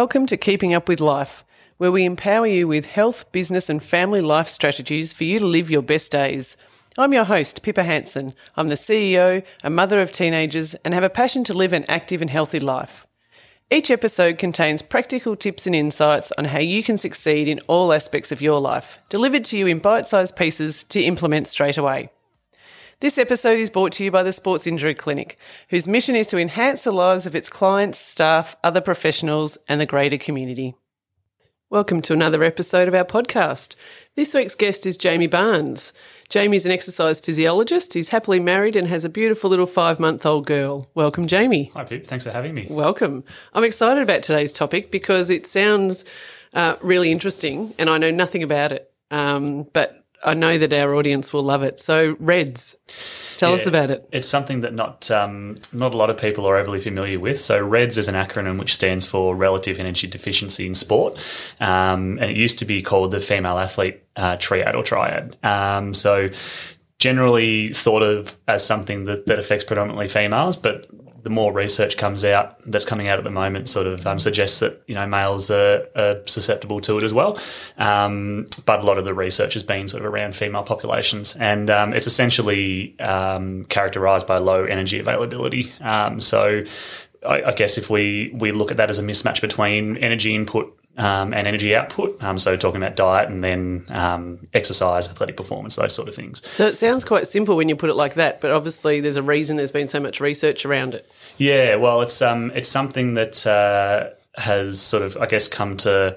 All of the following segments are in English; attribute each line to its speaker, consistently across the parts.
Speaker 1: Welcome to Keeping Up with Life, where we empower you with health, business, and family life strategies for you to live your best days. I'm your host, Pippa Hanson. I'm the CEO, a mother of teenagers, and have a passion to live an active and healthy life. Each episode contains practical tips and insights on how you can succeed in all aspects of your life, delivered to you in bite sized pieces to implement straight away. This episode is brought to you by the Sports Injury Clinic, whose mission is to enhance the lives of its clients, staff, other professionals, and the greater community. Welcome to another episode of our podcast. This week's guest is Jamie Barnes. Jamie's an exercise physiologist. He's happily married and has a beautiful little five month old girl. Welcome, Jamie.
Speaker 2: Hi, Pip. Thanks for having me.
Speaker 1: Welcome. I'm excited about today's topic because it sounds uh, really interesting and I know nothing about it. Um, but I know that our audience will love it. So, REDS, tell yeah, us about it.
Speaker 2: It's something that not um, not a lot of people are overly familiar with. So, REDS is an acronym which stands for Relative Energy Deficiency in Sport, um, and it used to be called the Female Athlete uh, Triad or Triad. Um, so, generally thought of as something that, that affects predominantly females, but the more research comes out that's coming out at the moment sort of um, suggests that you know males are, are susceptible to it as well. Um, but a lot of the research has been sort of around female populations and um, it's essentially um, characterized by low energy availability. Um, so I, I, guess if we we look at that as a mismatch between energy input um, and energy output. Um, so talking about diet and then um, exercise, athletic performance, those sort of things.
Speaker 1: So it sounds quite simple when you put it like that, but obviously there's a reason there's been so much research around it.
Speaker 2: Yeah, well, it's um, it's something that uh, has sort of, I guess, come to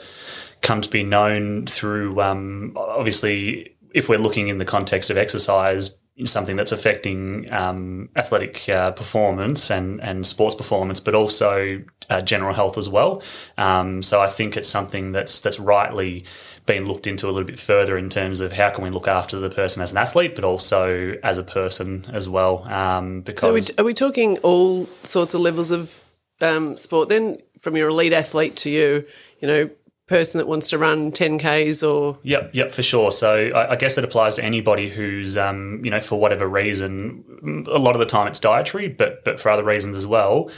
Speaker 2: come to be known through um, obviously if we're looking in the context of exercise something that's affecting um, athletic uh, performance and, and sports performance, but also uh, general health as well. Um, so I think it's something that's that's rightly been looked into a little bit further in terms of how can we look after the person as an athlete, but also as a person as well. Um, because so
Speaker 1: are we, are we, talking all sorts of levels of um, sport then, from your elite athlete to you, you know, person that wants to run 10Ks or.
Speaker 2: Yep, yep, for sure. So I, I guess it applies to anybody who's, um, you know, for whatever reason, a lot of the time it's dietary, but, but for other reasons as well.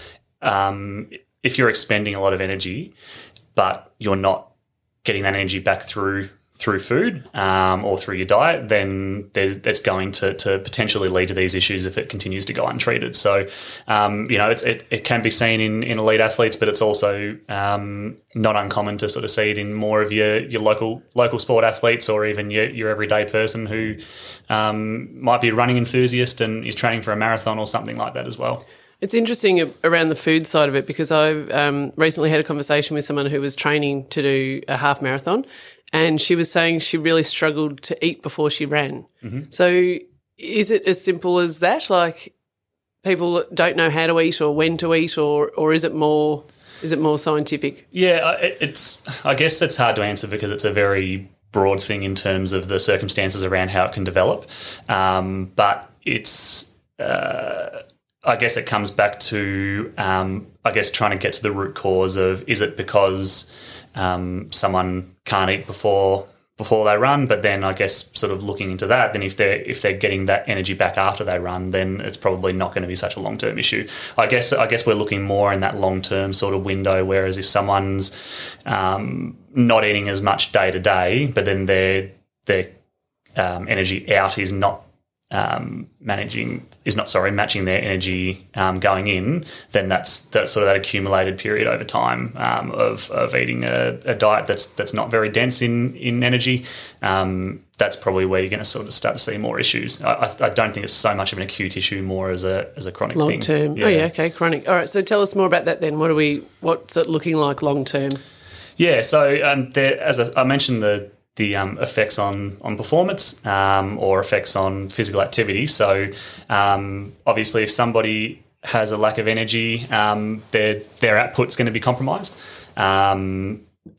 Speaker 2: Um, if you're expending a lot of energy, but you're not getting that energy back through through food um, or through your diet, then that's going to, to potentially lead to these issues if it continues to go untreated. So, um, you know, it, it can be seen in, in elite athletes, but it's also um, not uncommon to sort of see it in more of your, your local local sport athletes or even your, your everyday person who um, might be a running enthusiast and is training for a marathon or something like that as well.
Speaker 1: It's interesting around the food side of it because I um, recently had a conversation with someone who was training to do a half marathon, and she was saying she really struggled to eat before she ran. Mm-hmm. So, is it as simple as that? Like, people don't know how to eat or when to eat, or or is it more is it more scientific?
Speaker 2: Yeah, it's. I guess it's hard to answer because it's a very broad thing in terms of the circumstances around how it can develop, um, but it's. Uh, I guess it comes back to, um, I guess, trying to get to the root cause of is it because um, someone can't eat before before they run, but then I guess sort of looking into that, then if they're if they're getting that energy back after they run, then it's probably not going to be such a long term issue. I guess I guess we're looking more in that long term sort of window. Whereas if someone's um, not eating as much day to day, but then their their um, energy out is not um, managing is not sorry matching their energy um, going in, then that's that sort of that accumulated period over time um, of, of eating a, a, diet that's that's not very dense in in energy. Um, that's probably where you're going to sort of start to see more issues. I, I, don't think it's so much of an acute issue, more as a as a chronic
Speaker 1: long term. Yeah. Oh yeah, okay, chronic. All right, so tell us more about that then. What are we? What's it looking like long term?
Speaker 2: Yeah, so um, there, as I, I mentioned, the the um, effects on on performance um, or effects on physical activity. So um, obviously, if somebody has a lack of energy, um, their their output's going to be compromised.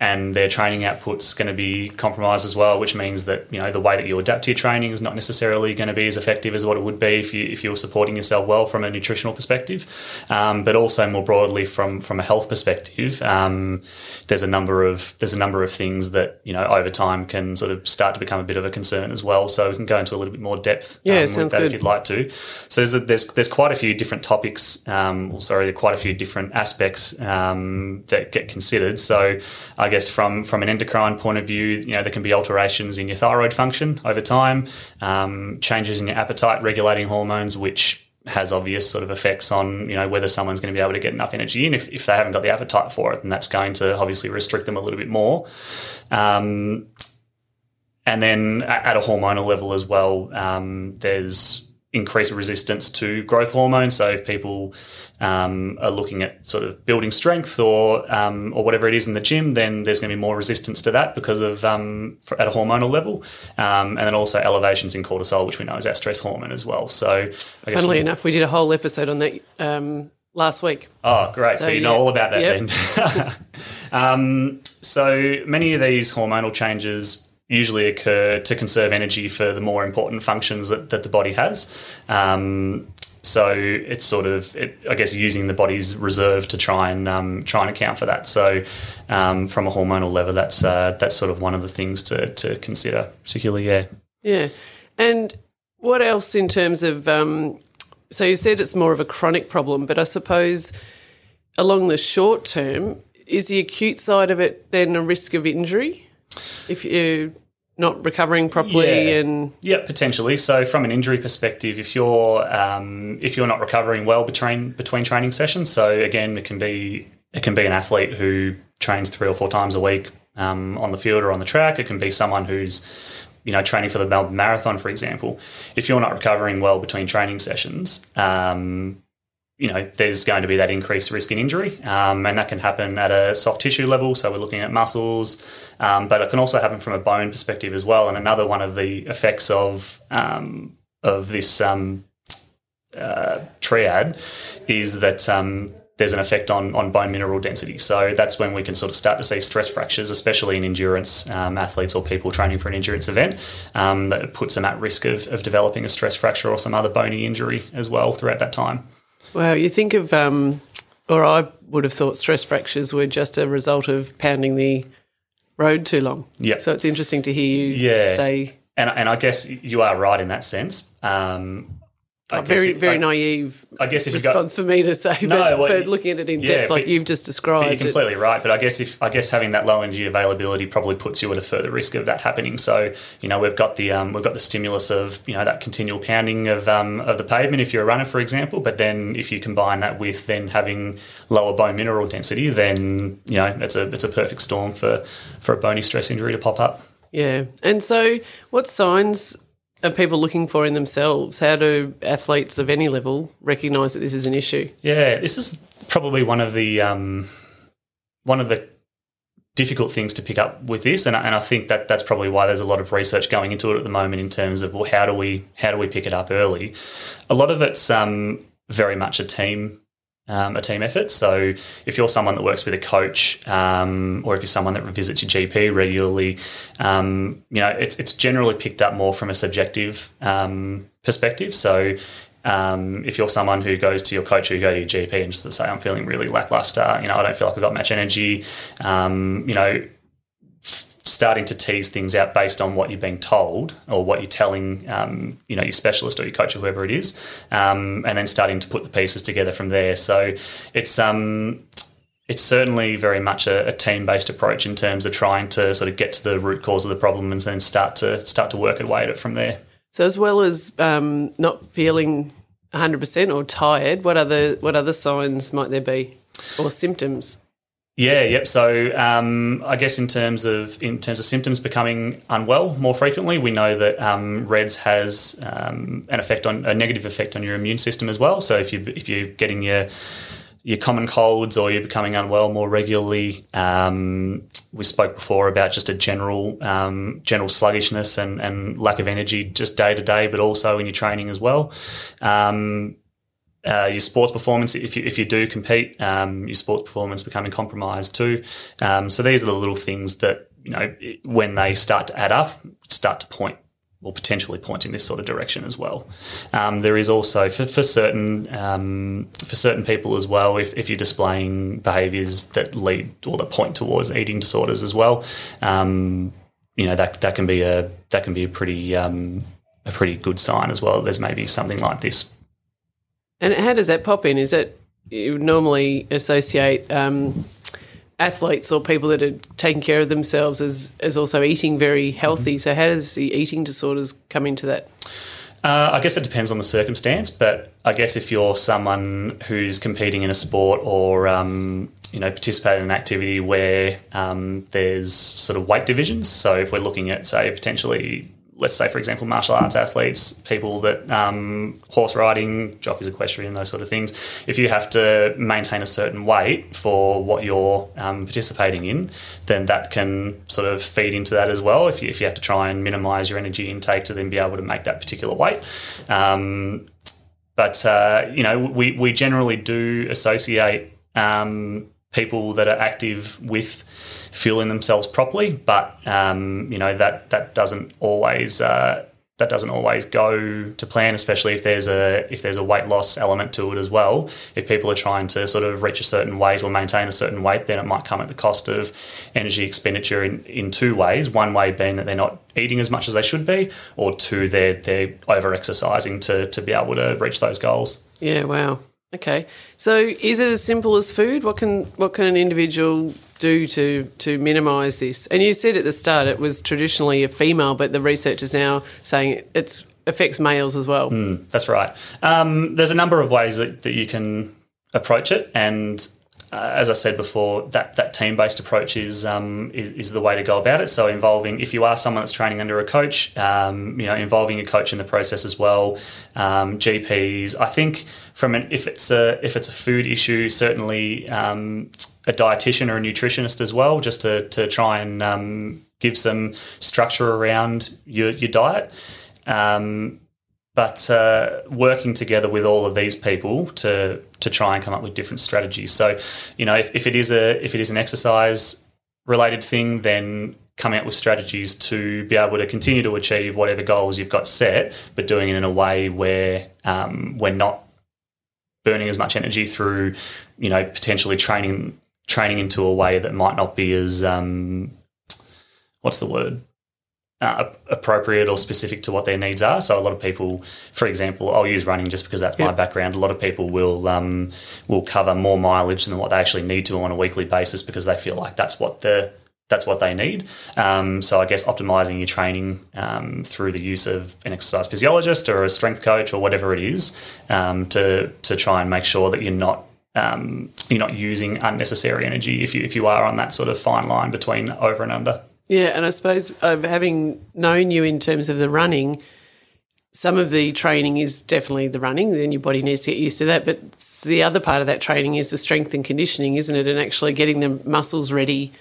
Speaker 2: And their training output's going to be compromised as well, which means that you know the way that you adapt to your training is not necessarily going to be as effective as what it would be if you if you were supporting yourself well from a nutritional perspective, um, but also more broadly from from a health perspective. Um, there's a number of there's a number of things that you know over time can sort of start to become a bit of a concern as well. So we can go into a little bit more depth
Speaker 1: yeah,
Speaker 2: um, with
Speaker 1: sounds
Speaker 2: that
Speaker 1: good.
Speaker 2: if you'd like to. So there's a, there's there's quite a few different topics. Um, well, sorry, quite a few different aspects um, that get considered. So I guess from from an endocrine point of view, you know there can be alterations in your thyroid function over time, um, changes in your appetite regulating hormones, which has obvious sort of effects on you know whether someone's going to be able to get enough energy in. If, if they haven't got the appetite for it, then that's going to obviously restrict them a little bit more. Um, and then at a hormonal level as well, um, there's increased resistance to growth hormone. So if people um, are looking at sort of building strength or um, or whatever it is in the gym, then there's going to be more resistance to that because of um, for, at a hormonal level, um, and then also elevations in cortisol, which we know is our stress hormone as well. So I guess
Speaker 1: Funnily enough, we did a whole episode on that um, last week.
Speaker 2: Oh, great. So,
Speaker 1: So,
Speaker 2: you know
Speaker 1: yeah.
Speaker 2: all about that
Speaker 1: Yep.
Speaker 2: then. um, so many of these hormonal changes usually occur to conserve energy for the more important functions that, that the body has. Um, so it's sort of, it, I guess, using the body's reserve to try and um, try and account for that. So um, from a hormonal level, that's uh, that's sort of one of the things to, to consider, particularly. Yeah.
Speaker 1: Yeah. And what else in terms of, um, so you said it's more of a chronic problem, but I suppose along the short term, is the acute side of it then a risk of injury if you're not recovering properly
Speaker 2: Yeah.
Speaker 1: and
Speaker 2: Yeah, potentially. So, from an injury perspective, if you're um, if you're not recovering well between between training sessions, so again, it can be it can be an athlete who trains three or four times a week um, on the field or on the track. It can be someone who's you know training for the Melbourne Marathon, for example. If you're not recovering well between training sessions, um, you know, there's going to be that increased risk in injury, um, and that can happen at a soft tissue level. So we're looking at muscles, um, but it can also happen from a bone perspective as well. And another one of the effects of um, of this um, uh, triad is that um, there's an effect on, on bone mineral density. So that's when we can sort of start to see stress fractures, especially in endurance um, athletes or people training for an endurance event. That puts them at risk of, of developing a stress fracture or some other bony injury as well throughout that time.
Speaker 1: Wow, you think of, um, or I would have thought stress fractures were just a result of pounding the road too long.
Speaker 2: Yep.
Speaker 1: So it's interesting to hear you
Speaker 2: Yeah.
Speaker 1: say
Speaker 2: And, and I guess you are right in that sense. Um, I
Speaker 1: very,
Speaker 2: it-
Speaker 1: very
Speaker 2: I-
Speaker 1: naive
Speaker 2: I guess if you got
Speaker 1: response for me to say,
Speaker 2: No,
Speaker 1: but
Speaker 2: well,
Speaker 1: for looking at it in
Speaker 2: yeah,
Speaker 1: depth, like
Speaker 2: but-
Speaker 1: you've just described.
Speaker 2: you're
Speaker 1: it-
Speaker 2: completely right. But I guess if I guess having that low energy availability probably puts you at a further risk of that happening. So you know we've got the um, we've got the stimulus of you know that continual pounding of um, of the pavement if you're a runner, for example. But then if you combine that with then having lower bone mineral density, then you know it's a it's a perfect storm for for a bony stress injury to pop up.
Speaker 1: Yeah. And so, what signs are people looking for in themselves? How do athletes of any level recognise that this is an issue?
Speaker 2: Yeah, this is probably one of the um, one of the difficult things to pick up with this, and I, and I think that that's probably why there's a lot of research going into it at the moment in terms of well, how do we how do we pick it up early? A lot of it's um, very much a team. Um, a team effort. So, if you're someone that works with a coach, um, or if you're someone that visits your GP regularly, um, you know it's it's generally picked up more from a subjective um, perspective. So, um, if you're someone who goes to your coach or you go to your GP and just say, I'm feeling really lackluster, you know, I don't feel like I've got much energy, um, you know, starting to tease things out based on what you're being told or what you're telling, um, you know, your specialist or your coach or whoever it is, um, and then starting to put the pieces together from there. So it's, um, it's certainly very much a, a team-based approach in terms of trying to sort of get to the root cause of the problem and then start to start to work away at it from there.
Speaker 1: So, as well as um, not feeling 100% or tired, what other what other signs might there be or symptoms?
Speaker 2: Yeah, yep. So um, I guess in terms of in terms of symptoms becoming unwell more frequently, we know that um, REDS has um, an effect on a negative effect on your immune system as well. So if you if you're getting your your common colds or you're becoming unwell more regularly, um, we spoke before about just a general um, general sluggishness and, and lack of energy just day to day, but also in your training as well. Um, uh, your sports performance, if you, if you do compete, um, your sports performance becoming compromised too. Um, so these are the little things that, you know, when they start to add up, start to point or potentially point in this sort of direction as well. Um, there is also for, for certain um, for certain people as well, if, if you're displaying behaviours that lead or that point towards eating disorders as well, um, you know that that can be a that can be a pretty um, a pretty good sign as well. There's maybe something like this.
Speaker 1: And how does that pop in? Is that you would normally associate um, athletes or people that are taking care of themselves as, as also eating very healthy. Mm-hmm. So, how does the eating disorders come into that?
Speaker 2: Uh, I guess it depends on the circumstance, but I guess if you're someone who's competing in a sport or um, you know participating in an activity where um, there's sort of weight divisions, so if we're looking at say potentially let's say, for example, martial arts athletes, people that um, horse riding, jockeys, equestrian, those sort of things. If you have to maintain a certain weight for what you're um, participating in, then that can sort of feed into that as well. If you, if you have to try and minimise your energy intake to then be able to make that particular weight. Um, but uh, you know, we we generally do associate um, people that are active with fueling themselves properly. But um, you know that that doesn't always uh, that doesn't always go to plan, especially if there's a if there's a weight loss element to it as well. If people are trying to sort of reach a certain weight or maintain a certain weight, then it might come at the cost of energy expenditure in, in two ways. One way being that they're not eating as much as they should be, or two, they're they're over exercising to to be able to reach those goals.
Speaker 1: Yeah, wow. Okay. So is it as simple as food? What can what can an individual do to to minimise this? And you said at the start it was traditionally a female, but the research is now saying it affects males as well.
Speaker 2: Mm, that's right. Um, there's a number of ways that, that you can approach it, and uh, as I said before, that, that team based approach is, um, is, is the way to go about it. So involving, if you are someone that's training under a coach, um, you know, involving a coach in the process as well. Um, GPs, I think from an if it's a if it's a food issue, certainly um, a dietitian or a nutritionist as well, just to to try and um, give some structure around your your diet. Um, but uh, working together with all of these people to to try and come up with different strategies. So, you know, if, if it is a if it is an exercise related thing, then coming up with strategies to be able to continue to achieve whatever goals you've got set, but doing it in a way where um, we're not burning as much energy through, you know, potentially training training into a way that might not be as um, what's the word uh, appropriate or specific to what their needs are. So a lot of people, for example, I'll use running just because that's my background. A lot of people will um, will cover more mileage than what they actually need to on a weekly basis because they feel like that's what the that's what they need. Um, so I guess optimizing your training um, through the use of an exercise physiologist or a strength coach or whatever it is um, to to try and make sure that you're not um, you're not using unnecessary energy if you if you are on that sort of fine line between over and under.
Speaker 1: Yeah, and I suppose uh, having known you in terms of the running, some of the training is definitely the running. Then your body needs to get used to that. But the other part of that training is the strength and conditioning, isn't it? And actually getting the muscles ready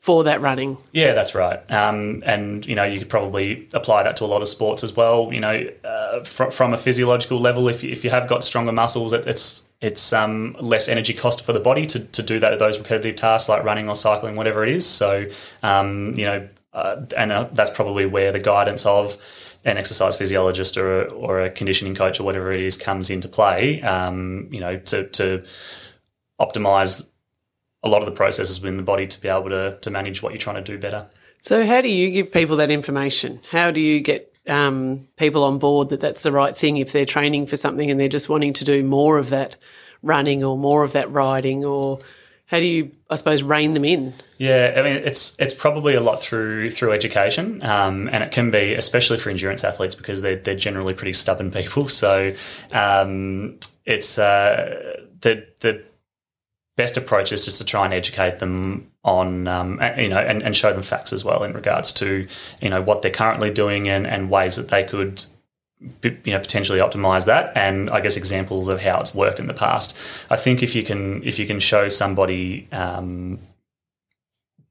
Speaker 1: for that running.
Speaker 2: Yeah, that's right. Um, and you know, you could probably apply that to a lot of sports as well. You know, uh, fr- from a physiological level, if you, if you have got stronger muscles, it, it's it's um, less energy cost for the body to, to do that those repetitive tasks like running or cycling, whatever it is. So, um, you know, uh, and uh, that's probably where the guidance of an exercise physiologist or a, or a conditioning coach or whatever it is comes into play. Um, you know, to, to optimize a lot of the processes within the body to be able to to manage what you're trying to do better.
Speaker 1: So, how do you give people that information? How do you get um, people on board that that's the right thing if they're training for something and they're just wanting to do more of that running or more of that riding or how do you I suppose rein them in?
Speaker 2: Yeah, I mean it's it's probably a lot through through education, um, and it can be especially for endurance athletes because they're they're generally pretty stubborn people. So um, it's uh, the the best approach is just to try and educate them on um, you know and, and show them facts as well in regards to you know what they're currently doing and, and ways that they could you know potentially optimize that and I guess examples of how it's worked in the past. I think if you can if you can show somebody um,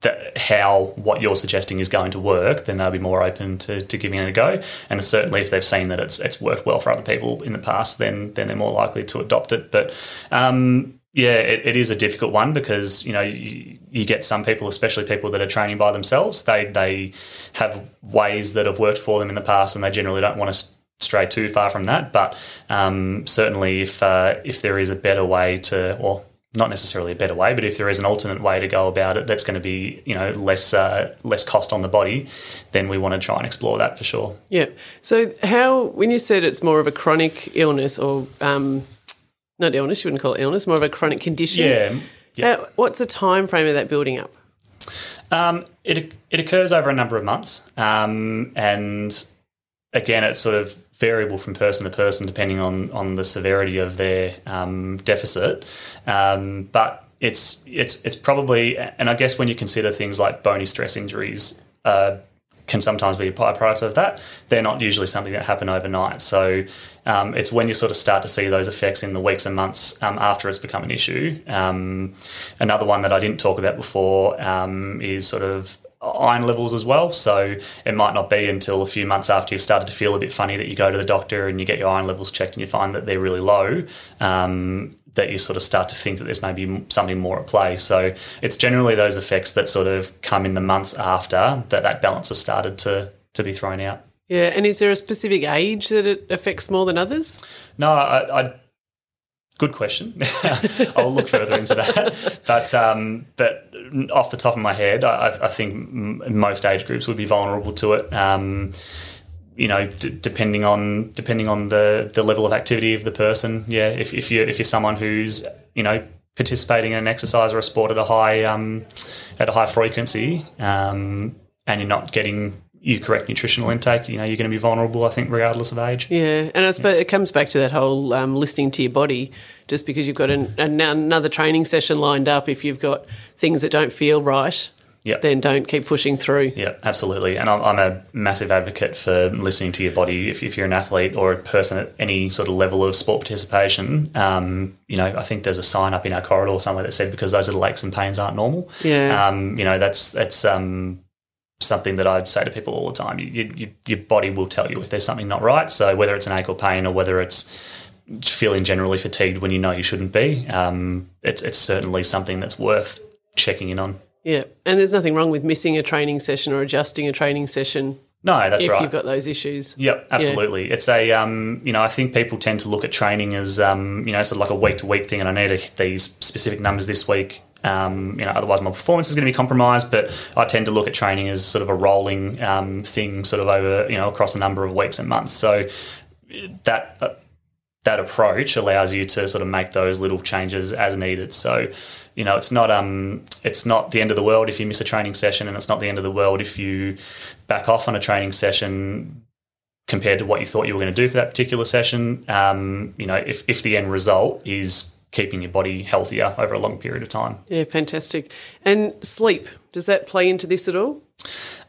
Speaker 2: that how what you're suggesting is going to work, then they'll be more open to, to giving it a go. And certainly, if they've seen that it's it's worked well for other people in the past, then then they're more likely to adopt it. But um, yeah, it, it is a difficult one because you know you, you, get some people, especially people that are training by themselves. They they have ways that have worked for them in the past, and they generally don't want to stray too far from that. But um, certainly, if uh, if there is a better way to, or not necessarily a better way, but if there is an alternate way to go about it, that's going to be you know less uh, less cost on the body, then we want to try and explore that for sure.
Speaker 1: Yeah. So how when you said it's more of a chronic illness or um, not illness, you wouldn't call it illness, more of a chronic condition.
Speaker 2: Yeah.
Speaker 1: yeah. How, what's the time frame of that building up?
Speaker 2: Um, it it occurs over a number of months, um, and again, it's sort of variable from person to person depending on on the severity of their um, deficit. Um, but it's it's it's probably, and I guess when you consider things like bony stress injuries. Uh, can sometimes be a byproduct of that. They're not usually something that happen overnight. So um, it's when you sort of start to see those effects in the weeks and months um, after it's become an issue. Um, another one that I didn't talk about before um, is sort of iron levels as well. So it might not be until a few months after you've started to feel a bit funny that you go to the doctor and you get your iron levels checked and you find that they're really low. Um, that you sort of start to think that there's maybe something more at play. So it's generally those effects that sort of come in the months after that that balance has started to to be thrown out.
Speaker 1: Yeah, and is there a specific age that it affects more than others?
Speaker 2: No, I, I good question. I'll look further into that. But um, but off the top of my head, I, I think m- most age groups would be vulnerable to it. Um, you know, d- depending on depending on the the level of activity of the person. Yeah, if, if you if you're someone who's you know participating in an exercise or a sport at a high um, at a high frequency, um, and you're not getting you correct nutritional intake, you know, you're going to be vulnerable, I think, regardless of age.
Speaker 1: Yeah. And I suppose yeah. it comes back to that whole um, listening to your body. Just because you've got an, an, another training session lined up, if you've got things that don't feel right,
Speaker 2: Yep.
Speaker 1: then don't keep pushing through.
Speaker 2: Yeah, absolutely. And I'm, I'm, a massive advocate for listening to your body. If, if, you're an athlete or a person at any sort of level of sport participation, um, you know, I think there's a sign up in our corridor somewhere that said because those little aches and pains aren't normal.
Speaker 1: Yeah.
Speaker 2: Um, you know, that's that's um, something that I say to people all the time. You, you, your body will tell you if there's something not right. So whether it's an ache or pain or whether it's feeling generally fatigued when you know you shouldn't be, um, it's, it's certainly something that's worth checking in on.
Speaker 1: Yeah, and there's nothing wrong with missing a training session or adjusting a training session.
Speaker 2: No, that's
Speaker 1: if
Speaker 2: right.
Speaker 1: If you've got those issues.
Speaker 2: Yep, absolutely. Yeah. It's a, um, you know, I think people tend to look at training as, um, you know, sort of like a week to week thing, and I need to hit these specific numbers this week. Um, you know, otherwise my performance is going to be compromised. But I tend to look at training as sort of a rolling um, thing, sort of over you know across a number of weeks and months. So that uh, that approach allows you to sort of make those little changes as needed. So you know, it's not um, it's not the end of the world if you miss a training session, and it's not the end of the world if you back off on a training session compared to what you thought you were going to do for that particular session. Um, you know, if if the end result is keeping your body healthier over a long period of time.
Speaker 1: Yeah, fantastic. And sleep, does that play into this at all?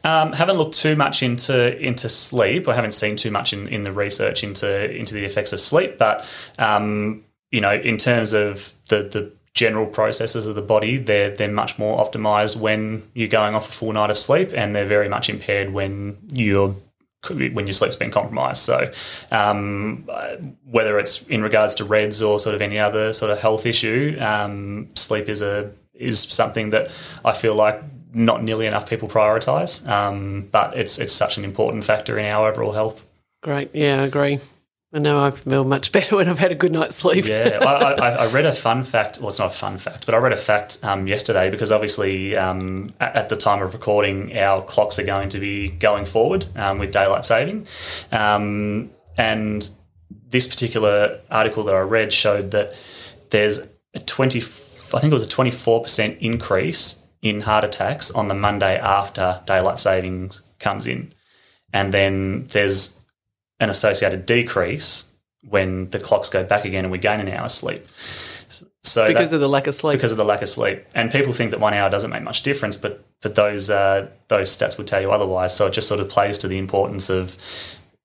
Speaker 2: Um, haven't looked too much into into sleep. I haven't seen too much in, in the research into into the effects of sleep, but um, you know, in terms of the the general processes of the body, they're they're much more optimized when you're going off a full night of sleep, and they're very much impaired when you're when your sleep's been compromised. So, um, whether it's in regards to RED-S or sort of any other sort of health issue, um, sleep is a is something that I feel like not nearly enough people prioritise. Um, but it's it's such an important factor in our overall health.
Speaker 1: Great, yeah, I agree. I know I feel much better when I've had a good night's sleep.
Speaker 2: yeah, I, I, I, read a fun fact. Well, it's not a fun fact, but I read a fact um, yesterday because obviously um, at, at, the time of recording, our clocks are going to be going forward um, with daylight saving, um, and this particular article that I read showed that there's a twenty, I think it was a twenty four percent increase in heart attacks on the Monday after daylight savings comes in, and then there's an associated decrease when the clocks go back again and we gain an hour's sleep.
Speaker 1: So because that, of the lack of sleep.
Speaker 2: Because of the lack of sleep, and people think that one hour doesn't make much difference, but but those uh, those stats would tell you otherwise. So it just sort of plays to the importance of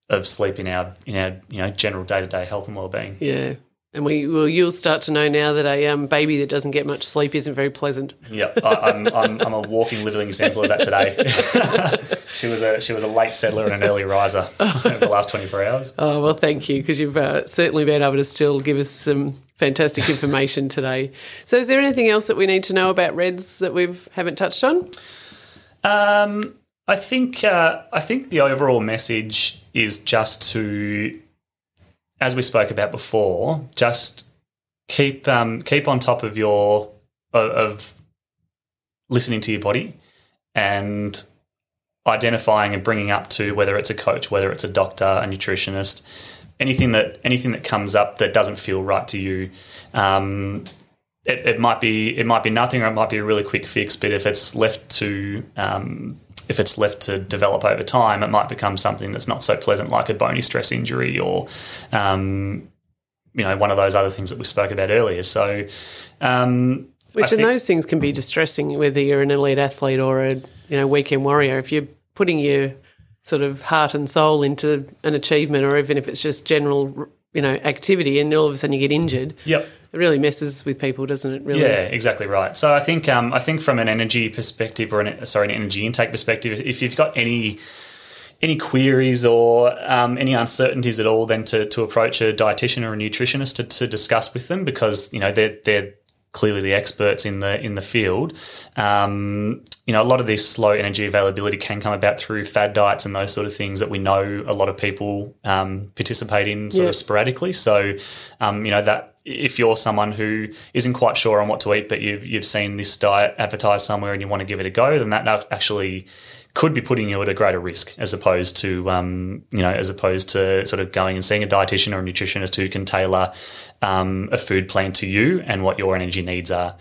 Speaker 2: of sleep in our in our you know general day to day health and well being.
Speaker 1: Yeah, And we well, you'll start to know now that a um, baby that doesn't get much sleep isn't very pleasant.
Speaker 2: Yeah, I'm, I'm, I'm a walking, living example of that today. she was a she was a late settler and an early riser over the last 24 hours.
Speaker 1: Oh well, thank you because you've uh, certainly been able to still give us some fantastic information today. So, is there anything else that we need to know about Reds that we haven't touched on?
Speaker 2: Um, I think uh, I think the overall message is just to, as we spoke about before, just keep um, keep on top of your of, of listening to your body and identifying and bringing up to whether it's a coach, whether it's a doctor, a nutritionist, anything that anything that comes up that doesn't feel right to you. Um, it, it, might be it might be nothing or it might be a really quick fix, but if it's left to um, if it's left to develop over time, it might become something that's not so pleasant, like a bony stress injury or um, you know one of those other things that we spoke about earlier. So. Um,
Speaker 1: which and those things can be distressing, whether you're an elite athlete or a you know weekend warrior. If you're putting your sort of heart and soul into an achievement, or even if it's just general you know activity, and all of a sudden you get injured.
Speaker 2: Yep.
Speaker 1: It really messes with people, doesn't it? Really.
Speaker 2: Yeah, exactly right. So I think um, I think from an energy perspective, or an, sorry, an energy intake perspective, if you've got any any queries or um, any uncertainties at all, then to, to approach a dietitian or a nutritionist to, to discuss with them because you know they're they're clearly the experts in the in the field. Um, you know, a lot of this slow energy availability can come about through fad diets and those sort of things that we know a lot of people um, participate in sort of sporadically. So, um, you know that. If you're someone who isn't quite sure on what to eat, but you've you've seen this diet advertised somewhere and you want to give it a go, then that actually could be putting you at a greater risk as opposed to um, you know as opposed to sort of going and seeing a dietitian or a nutritionist who can tailor um, a food plan to you and what your energy needs are.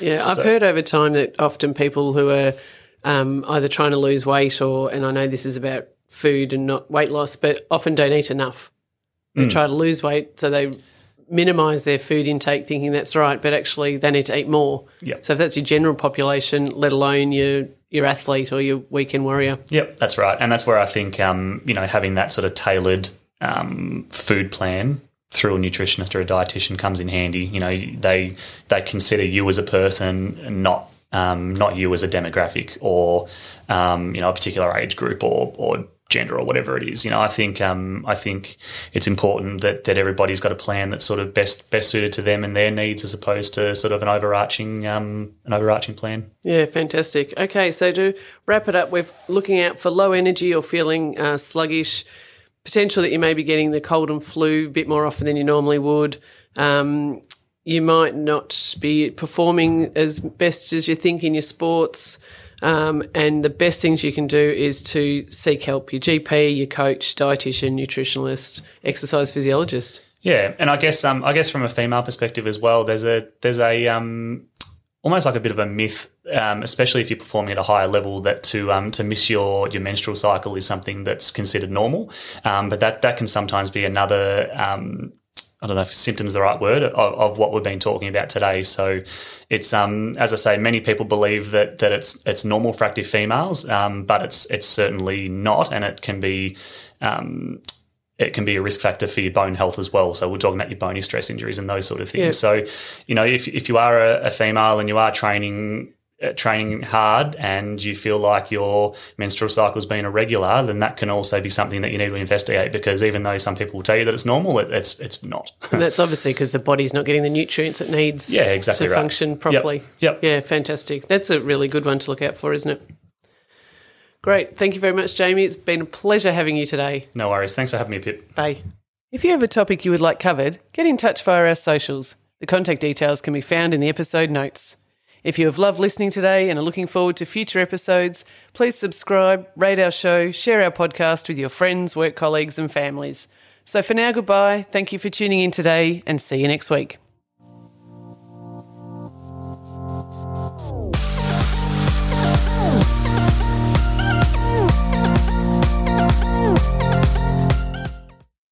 Speaker 1: Yeah, so, I've heard over time that often people who are um, either trying to lose weight or and I know this is about food and not weight loss, but often don't eat enough. They mm. try to lose weight, so they minimize their food intake thinking that's right, but actually they need to eat more.
Speaker 2: Yep.
Speaker 1: So if that's your general population, let alone your your athlete or your weekend warrior.
Speaker 2: Yep, that's right, and that's where I think um, you know having that sort of tailored um, food plan through a nutritionist or a dietitian comes in handy. You know, they they consider you as a person, not um, not you as a demographic or um, you know a particular age group or or gender or whatever it is. You know, I think um, I think it's important that that everybody's got a plan that's sort of best best suited to them and their needs, as opposed to sort of an overarching um, an overarching plan.
Speaker 1: Yeah, fantastic. Okay, so to wrap it up, we're looking out for low energy or feeling uh, sluggish. Potential that you may be getting the cold and flu a bit more often than you normally would. Um, you might not be performing as best as you think in your sports. Um, and the best things you can do is to seek help your GP, your coach, dietitian, nutritionalist, exercise physiologist.
Speaker 2: Yeah, and I guess um, I guess from a female perspective as well, there's a there's a um, almost like a bit of a myth, um, especially if you're performing at a higher level, that to um, to miss your your menstrual cycle is something that's considered normal. Um, but that that can sometimes be another um, I don't know if symptoms the right word of, of, what we've been talking about today. So it's um as I say, many people believe that that it's it's normal for active females, um, but it's it's certainly not, and it can be um, it can be a risk factor for your bone health as well. So we're talking about your bony stress injuries and those sort of things. Yeah. So, you know, if, if you are a, a female and you are training Uh, training hard and you feel like your menstrual cycle is being irregular, then that can also be something that you need to investigate because even though some people will tell you that it's normal, it, it's it's not.
Speaker 1: that's obviously because the body's not getting the nutrients it needs
Speaker 2: yeah, exactly
Speaker 1: to
Speaker 2: right.
Speaker 1: function properly.
Speaker 2: Yep. yep.
Speaker 1: Yeah, fantastic. That's a really good one to look out for, isn't it? Great. Thank you very much, Jamie. It's been a pleasure having you today.
Speaker 2: No worries. Thanks for having me, Pip.
Speaker 1: Bye. If you have a topic you would like covered, get in touch via our socials. The contact details can be found in the episode notes. If you have loved listening today and are looking forward to future episodes, please subscribe, rate our show, share our podcast with your friends, work colleagues, and families. So for now, goodbye. Thank you for tuning in today and see you next week.